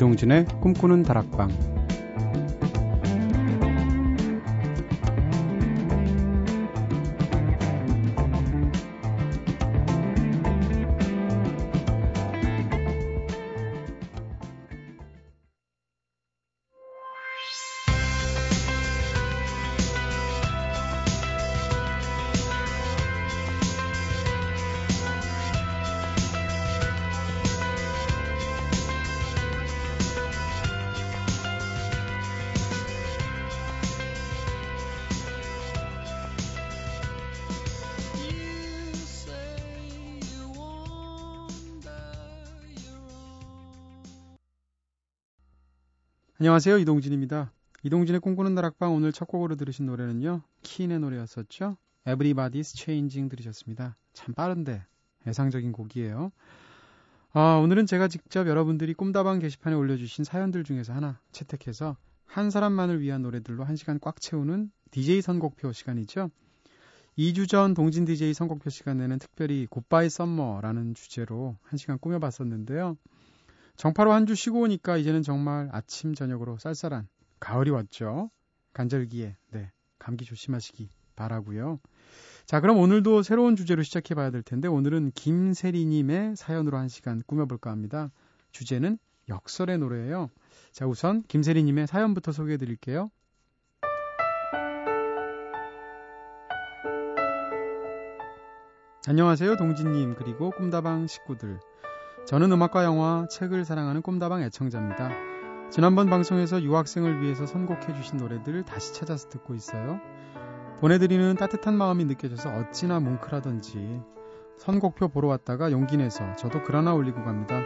이동진의 꿈꾸는 다락방 안녕하세요. 이동진입니다. 이동진의 꿈꾸는 다락방 오늘 첫 곡으로 들으신 노래는요. 키인의 노래였었죠. Everybody's Changing 들으셨습니다. 참 빠른데 애상적인 곡이에요. 아, 오늘은 제가 직접 여러분들이 꿈다방 게시판에 올려주신 사연들 중에서 하나 채택해서 한 사람만을 위한 노래들로 한 시간 꽉 채우는 DJ 선곡표 시간이죠. 2주 전 동진 DJ 선곡표 시간에는 특별히 굿바이 썸머라는 주제로 한 시간 꾸며봤었는데요. 정파로 한 주 쉬고 오니까 이제는 정말 아침 저녁으로 쌀쌀한 가을이 왔죠. 간절기에 네 감기 조심하시기 바라고요. 자 그럼 오늘도 새로운 주제로 시작해 봐야 될 텐데 오늘은 김세리님의 사연으로 한 시간 꾸며볼까 합니다. 주제는 역설의 노래예요. 자 우선 김세리님의 사연부터 소개해 드릴게요. 안녕하세요 동진님 그리고 꿈다방 식구들 저는 음악과 영화, 책을 사랑하는 꿈다방 애청자입니다. 지난번 방송에서 유학생을 위해서 선곡해 주신 노래들 다시 찾아서 듣고 있어요. 보내드리는 따뜻한 마음이 느껴져서 어찌나 뭉클하던지 선곡표 보러 왔다가 용기 내서 저도 글 하나 올리고 갑니다.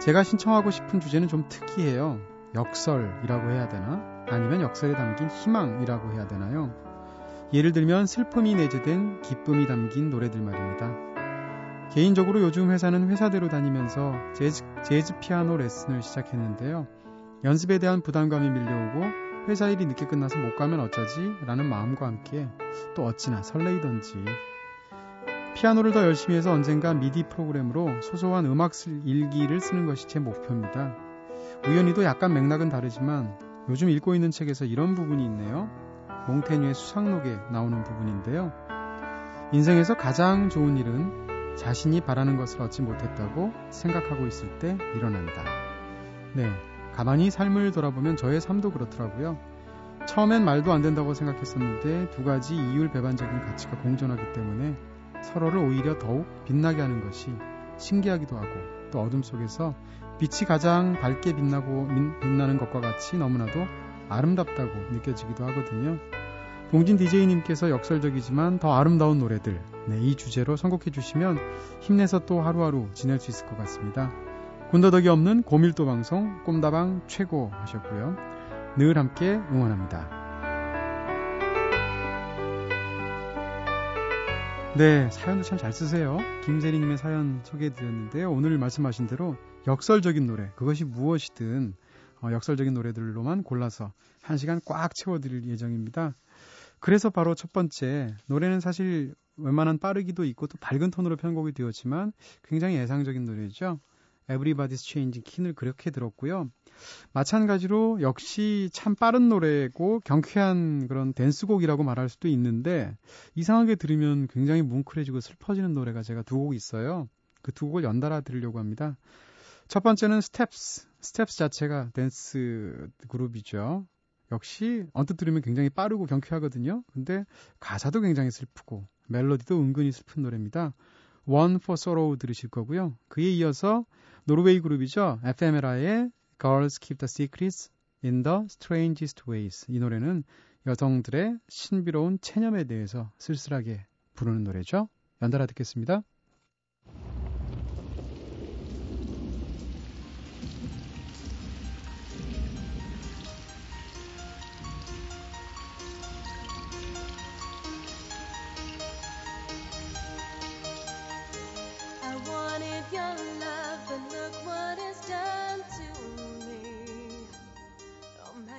제가 신청하고 싶은 주제는 좀 특이해요. 역설이라고 해야 되나? 아니면 역설에 담긴 희망이라고 해야 되나요? 예를 들면 슬픔이 내재된 기쁨이 담긴 노래들 말입니다. 개인적으로 요즘 회사는 회사대로 다니면서 재즈, 재즈 피아노 레슨을 시작했는데요. 연습에 대한 부담감이 밀려오고 회사 일이 늦게 끝나서 못 가면 어쩌지? 라는 마음과 함께 또 어찌나 설레이던지 피아노를 더 열심히 해서 언젠가 미디 프로그램으로 소소한 음악 쓸 일기를 쓰는 것이 제 목표입니다. 우연히도 약간 맥락은 다르지만 요즘 읽고 있는 책에서 이런 부분이 있네요. 몽테뉴의 수상록에 나오는 부분인데요. 인생에서 가장 좋은 일은 자신이 바라는 것을 얻지 못했다고 생각하고 있을 때 일어난다. 네. 가만히 삶을 돌아보면 저의 삶도 그렇더라고요. 처음엔 말도 안 된다고 생각했었는데 두 가지 이율 배반적인 가치가 공존하기 때문에 서로를 오히려 더욱 빛나게 하는 것이 신기하기도 하고 또 어둠 속에서 빛이 가장 밝게 빛나고 빛나는 것과 같이 너무나도 아름답다고 느껴지기도 하거든요. 봉진 DJ님께서 역설적이지만 더 아름다운 노래들, 네, 이 주제로 선곡해 주시면 힘내서 또 하루하루 지낼 수 있을 것 같습니다. 군더더기 없는 고밀도 방송, 꿈다방 최고 하셨고요. 늘 함께 응원합니다. 네, 사연도 참 잘 쓰세요. 김세리님의 사연 소개해 드렸는데요. 오늘 말씀하신 대로 역설적인 노래, 그것이 무엇이든 어, 역설적인 노래들로만 골라서 한 시간 꽉 채워드릴 예정입니다. 그래서 바로 첫 번째 노래는 사실 웬만한 빠르기도 있고 또 밝은 톤으로 편곡이 되었지만 굉장히 예상적인 노래죠. Everybody's Changing 킨을 그렇게 들었고요. 마찬가지로 역시 참 빠른 노래고 경쾌한 그런 댄스곡이라고 말할 수도 있는데 이상하게 들으면 굉장히 뭉클해지고 슬퍼지는 노래가 제가 두 곡 있어요. 그 두 곡을 연달아 들으려고 합니다. 첫 번째는 스텝스. 스텝스 자체가 댄스 그룹이죠. 역시 언뜻 들으면 굉장히 빠르고 경쾌하거든요. 근데 가사도 굉장히 슬프고 멜로디도 은근히 슬픈 노래입니다. One for Sorrow 들으실 거고요. 그에 이어서 노르웨이 그룹이죠. 에페메라의 Girls Keep the Secrets in the Strangest Ways. 이 노래는 여성들의 신비로운 체념에 대해서 쓸쓸하게 부르는 노래죠. 연달아 듣겠습니다.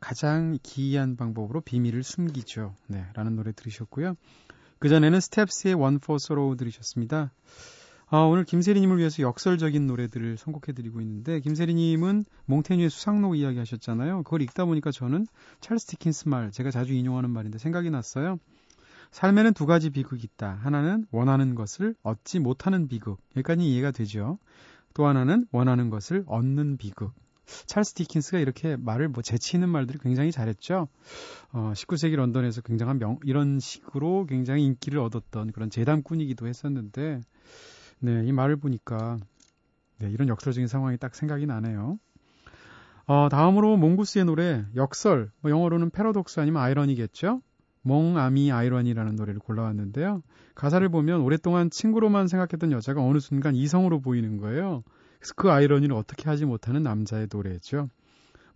가장 기이한 방법으로 비밀을 숨기죠. 네, 라는 노래 들으셨고요. 그전에는 스텝스의 One for Sorrow 들으셨습니다. 아, 오늘 김세리님을 위해서 역설적인 노래들을 선곡해드리고 있는데, 김세리님은 몽테뉴의 수상록 이야기 하셨잖아요. 그걸 읽다 보니까 저는 찰스 디킨스 말, 제가 자주 인용하는 말인데 생각이 났어요. 삶에는 두 가지 비극이 있다. 하나는 원하는 것을 얻지 못하는 비극. 여기까지 이해가 되죠. 또 하나는 원하는 것을 얻는 비극. 찰스 디킨스가 이렇게 말을 뭐 재치 있는 말들을 굉장히 잘했죠. 어, 19세기 런던에서 굉장한 명, 이런 식으로 굉장히 인기를 얻었던 그런 재담꾼이기도 했었는데, 네, 이 말을 보니까, 네, 이런 역설적인 상황이 딱 생각이 나네요. 어, 다음으로 몽구스의 노래, 역설, 뭐 영어로는 패러독스 아니면 아이러니겠죠? mon ami 아이러니라는 노래를 골라왔는데요. 가사를 보면 오랫동안 친구로만 생각했던 여자가 어느 순간 이성으로 보이는 거예요. 그래서 그 아이러니를 어떻게 하지 못하는 남자의 노래죠.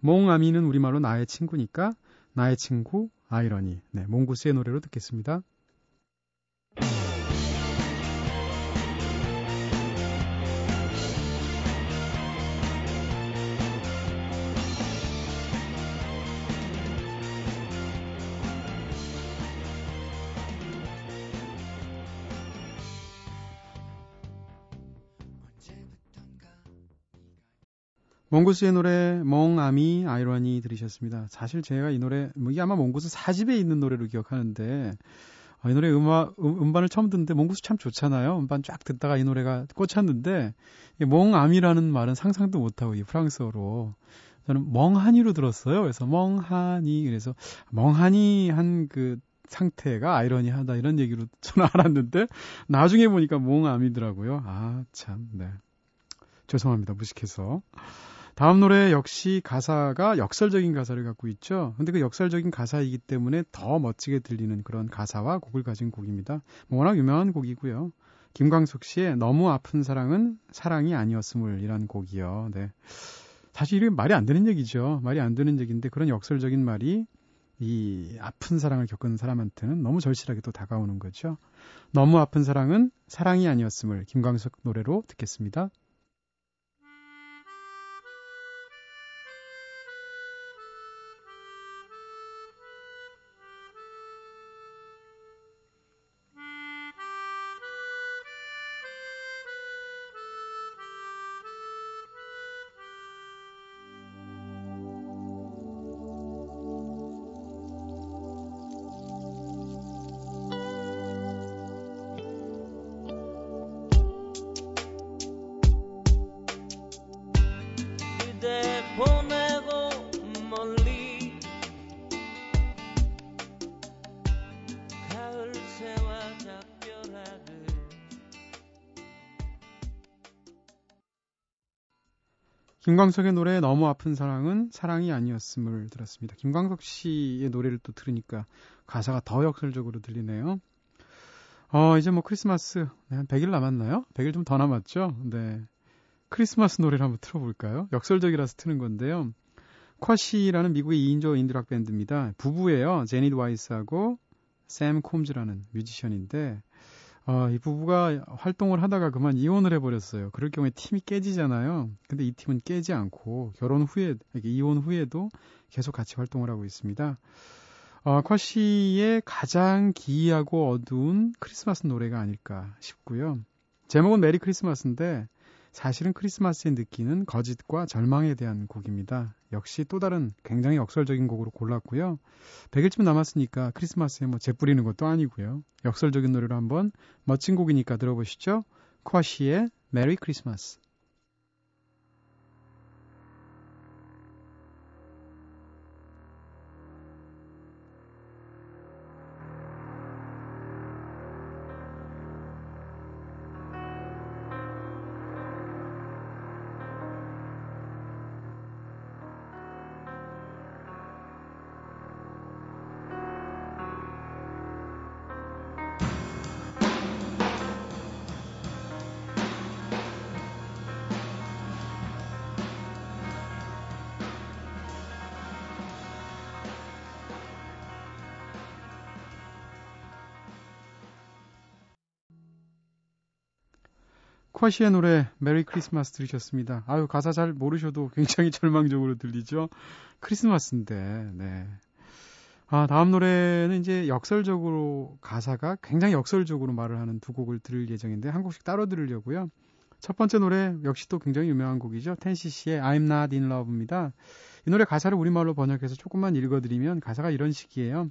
몽아미는 우리말로 나의 친구니까 나의 친구 아이러니. 네, 몽구스의 노래로 듣겠습니다. 몽구스의 노래 mon ami 아이러니 들으셨습니다. 사실 제가 이 노래 뭐 이게 아마 몽구스 4집에 있는 노래로 기억하는데 어, 이 노래 음악 음, 반을 처음 듣는데 몽구스 참 좋잖아요. 음반 쫙 듣다가 이 노래가 꽂혔는데 mon ami라는 말은 상상도 못하고 이 프랑스어로 저는 멍하니로 들었어요. 그래서 멍하니 그래서 멍하니 한그 상태가 아이러니하다 이런 얘기로 저는 알았는데 나중에 보니까 mon ami더라고요. 아 참 네. 죄송합니다. 무식해서. 다음 노래 역시 가사가 역설적인 가사를 갖고 있죠. 근데 그 역설적인 가사이기 때문에 더 멋지게 들리는 그런 가사와 곡을 가진 곡입니다. 뭐 워낙 유명한 곡이고요. 김광석 씨의 너무 아픈 사랑은 사랑이 아니었음을이란 곡이요. 네. 사실 이게 말이 안 되는 얘기죠. 말이 안 되는 얘기인데 그런 역설적인 말이 이 아픈 사랑을 겪은 사람한테는 너무 절실하게 또 다가오는 거죠. 너무 아픈 사랑은 사랑이 아니었음을 김광석 노래로 듣겠습니다. 김광석의 노래 너무 아픈 사랑은 사랑이 아니었음을 들었습니다. 김광석 씨의 노래를 또 들으니까 가사가 더 역설적으로 들리네요. 어, 이제 뭐 크리스마스 네, 한 100일 남았나요? 100일 좀 더 남았죠? 네. 크리스마스 노래를 한번 틀어볼까요? 역설적이라서 트는 건데요. 쿼시라는 미국의 2인조 인디락 밴드입니다. 부부예요. 제닛 와이스하고 샘 콤즈라는 뮤지션인데 어, 이 부부가 활동을 하다가 그만 이혼을 해버렸어요. 그럴 경우에 팀이 깨지잖아요. 근데 이 팀은 깨지 않고 결혼 후에, 이혼 후에도 계속 같이 활동을 하고 있습니다. 어, 쿼시의 가장 기이하고 어두운 크리스마스 노래가 아닐까 싶고요. 제목은 Merry Christmas인데 사실은 크리스마스에 느끼는 거짓과 절망에 대한 곡입니다. 역시 또 다른 굉장히 역설적인 곡으로 골랐고요. 100일쯤 남았으니까 크리스마스에 뭐 재뿌리는 것도 아니고요. 역설적인 노래로 한번 멋진 곡이니까 들어보시죠. 쿼시의 Merry Christmas. 쿼시의 노래 Merry Christmas 들으셨습니다. 아유 가사 잘 모르셔도 굉장히 절망적으로 들리죠. 크리스마스인데 네. 아 다음 노래는 이제 역설적으로 가사가 굉장히 역설적으로 말을 하는 두 곡을 들을 예정인데 한 곡씩 따로 들으려고요. 첫 번째 노래 역시 또 굉장히 유명한 곡이죠. 텐시시의 I'm Not In Love입니다. 이 노래 가사를 우리말로 번역해서 조금만 읽어드리면 가사가 이런 식이에요.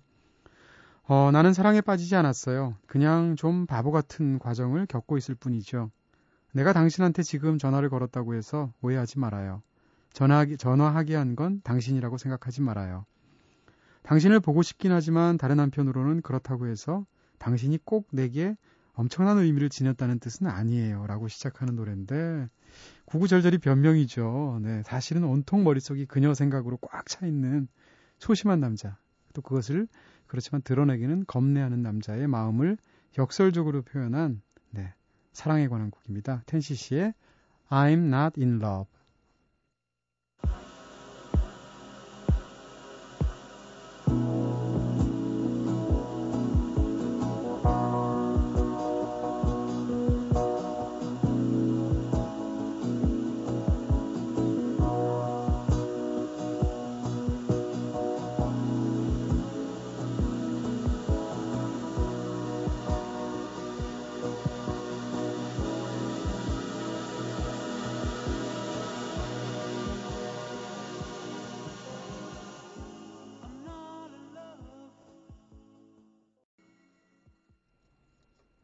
어, 나는 사랑에 빠지지 않았어요. 그냥 좀 바보 같은 과정을 겪고 있을 뿐이죠. 내가 당신한테 지금 전화를 걸었다고 해서 오해하지 말아요. 전화하기, 전화하게 한 건 당신이라고 생각하지 말아요. 당신을 보고 싶긴 하지만 다른 한편으로는 그렇다고 해서 당신이 꼭 내게 엄청난 의미를 지녔다는 뜻은 아니에요. 라고 시작하는 노래인데, 구구절절이 변명이죠. 네, 사실은 온통 머릿속이 그녀 생각으로 꽉 차 있는 소심한 남자. 또 그것을 그렇지만 드러내기는 겁내하는 남자의 마음을 역설적으로 표현한, 네, 사랑에 관한 곡입니다. 텐시시의 I'm not in love.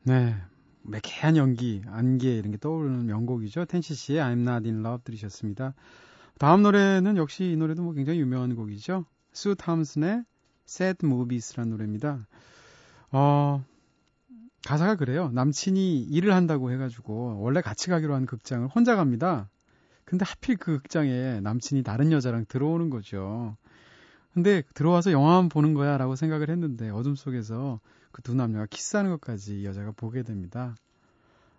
네. 매캐한 연기, 안개 이런 게 떠오르는 명곡이죠. 텐시 씨의 I'm Not In Love 들으셨습니다. 다음 노래는 역시 이 노래도 뭐 굉장히 유명한 곡이죠. 수 탐슨의 Sad Movies라는 노래입니다. 어, 가사가 그래요. 남친이 일을 한다고 해가지고 원래 같이 가기로 한 극장을 혼자 갑니다. 근데 하필 그 극장에 남친이 다른 여자랑 들어오는 거죠. 근데 들어와서 영화만 보는 거야 라고 생각을 했는데 어둠 속에서 그 두 남녀가 키스하는 것까지 이 여자가 보게 됩니다.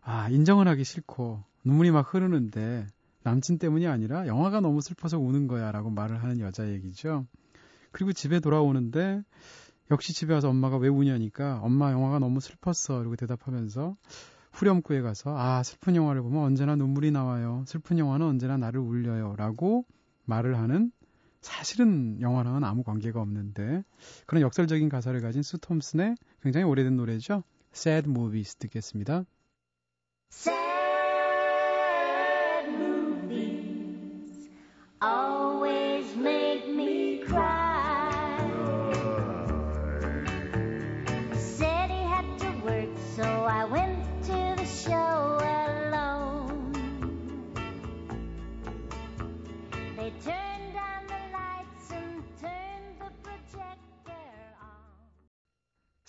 아, 인정을 하기 싫고 눈물이 막 흐르는데 남친 때문이 아니라 영화가 너무 슬퍼서 우는 거야 라고 말을 하는 여자 얘기죠. 그리고 집에 돌아오는데 역시 집에 와서 엄마가 왜 우냐니까 엄마 영화가 너무 슬펐어 이렇게 대답하면서 후렴구에 가서 아 슬픈 영화를 보면 언제나 눈물이 나와요. 슬픈 영화는 언제나 나를 울려요. 라고 말을 하는 사실은 영화랑은 아무 관계가 없는데 그런 역설적인 가사를 가진 수 톰슨의 굉장히 오래된 노래죠. Sad Movies 듣겠습니다. Sad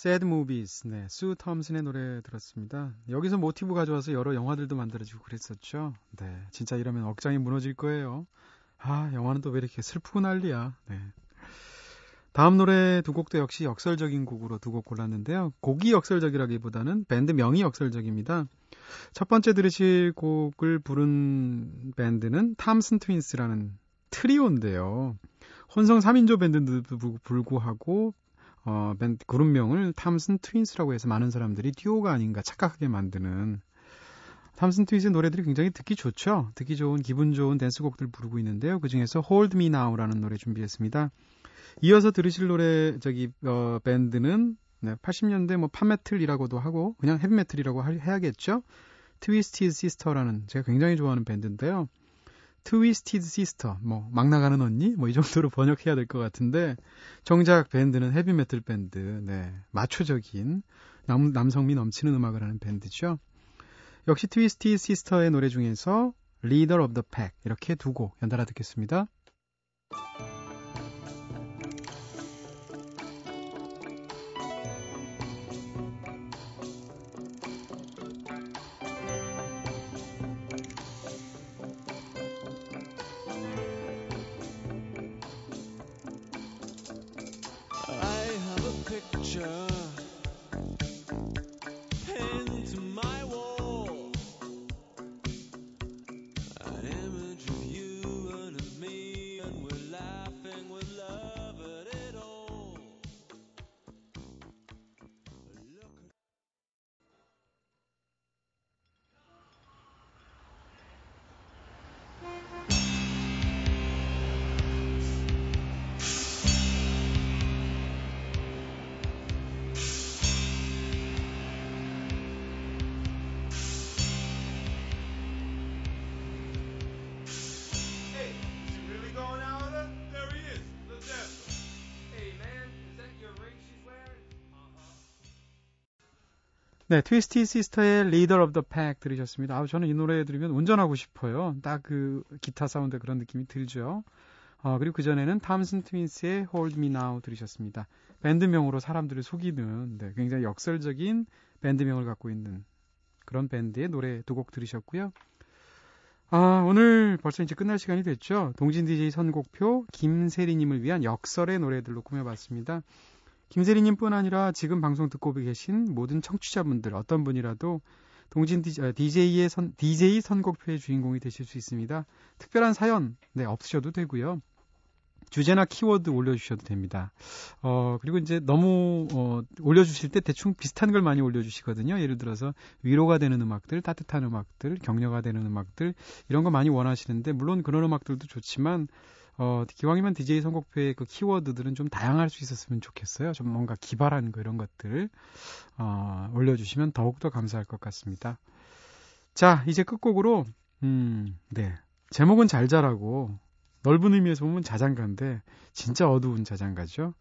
Sad Movies, 네, 수 톰슨의 노래 들었습니다. 여기서 모티브 가져와서 여러 영화들도 만들어지고 그랬었죠. 네, 진짜 이러면 억장이 무너질 거예요. 아, 영화는 또 왜 이렇게 슬프고 난리야. 네. 다음 노래 두 곡도 역시 역설적인 곡으로 두 곡 골랐는데요. 곡이 역설적이라기보다는 밴드 명이 역설적입니다. 첫 번째 들으실 곡을 부른 밴드는 탐슨 트윈스라는 트리오인데요. 혼성 3인조 밴드도 불구하고 어, 밴드 그룹명을 탐슨 트윈스라고 해서 많은 사람들이 듀오가 아닌가 착각하게 만드는 탐슨 트윈스의 노래들이 굉장히 듣기 좋죠. 듣기 좋은 기분 좋은 댄스곡들 부르고 있는데요. 그 중에서 Hold Me Now라는 노래 준비했습니다. 이어서 들으실 노래 저기 어, 밴드는 네, 80년대 뭐 pop metal이라고도 하고 그냥 헤비메탈이라고 해야겠죠. 트위스티드 시스터라는 제가 굉장히 좋아하는 밴드인데요. 트위스티드 시스터, 뭐, 막 나가는 언니? 뭐, 이 정도로 번역해야 될 것 같은데, 정작 밴드는 헤비메탈 밴드, 네, 마초적인, 남, 남성미 넘치는 음악을 하는 밴드죠. 역시 트위스티드 시스터의 노래 중에서, Leader of the Pack, 이렇게 두 곡 연달아 듣겠습니다. picture. 네, 트위스티드 시스터의 Leader 들으셨습니다. 아, 저는 이 노래 들으면 운전하고 싶어요. 딱 그 기타 사운드 그런 느낌이 들죠. 어, 그리고 그전에는 탐슨 트윈스의 Hold Me Now 들으셨습니다. 밴드명으로 사람들을 속이는 네, 굉장히 역설적인 밴드명을 갖고 있는 그런 밴드의 노래 두 곡 들으셨고요. 아, 오늘 벌써 이제 끝날 시간이 됐죠. 동진 DJ 선곡표 김세리님을 위한 역설의 노래들로 꾸며봤습니다. 김세리님뿐 아니라 지금 방송 듣고 계신 모든 청취자분들 어떤 분이라도 동진 DJ의 어, 선, DJ 선곡표의 주인공이 되실 수 있습니다. 특별한 사연 네 없으셔도 되고요. 주제나 키워드 올려주셔도 됩니다. 어, 그리고 이제 너무, 어, 올려주실 때 대충 비슷한 걸 많이 올려주시거든요. 예를 들어서 위로가 되는 음악들, 따뜻한 음악들, 격려가 되는 음악들, 이런 거 많이 원하시는데, 물론 그런 음악들도 좋지만, 어, 기왕이면 DJ 선곡표의 그 키워드들은 좀 다양할 수 있었으면 좋겠어요. 좀 뭔가 기발한 거 이런 것들, 어, 올려주시면 더욱더 감사할 것 같습니다. 자, 이제 끝곡으로, 음, 네. 제목은 잘 자라고, 넓은 의미에서 보면 자장가인데, 진짜 어두운 자장가죠.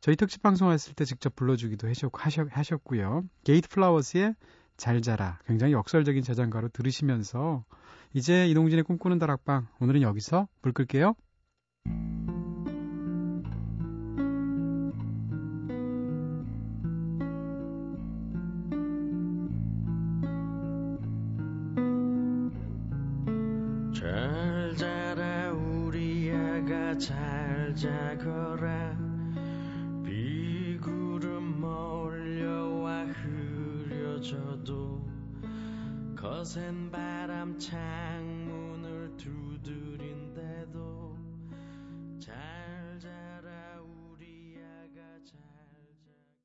저희 특집 방송했을 때 직접 불러주기도 하셨고요, 게이트 플라워스의 잘 자라. 굉장히 역설적인 자장가로 들으시면서, 이제 이동진의 꿈꾸는 다락방, 오늘은 여기서 불 끌게요. 잘 자라 우리 아가 잘 자거라. 비구름 몰려와 흐려져도 거센 바람 두드려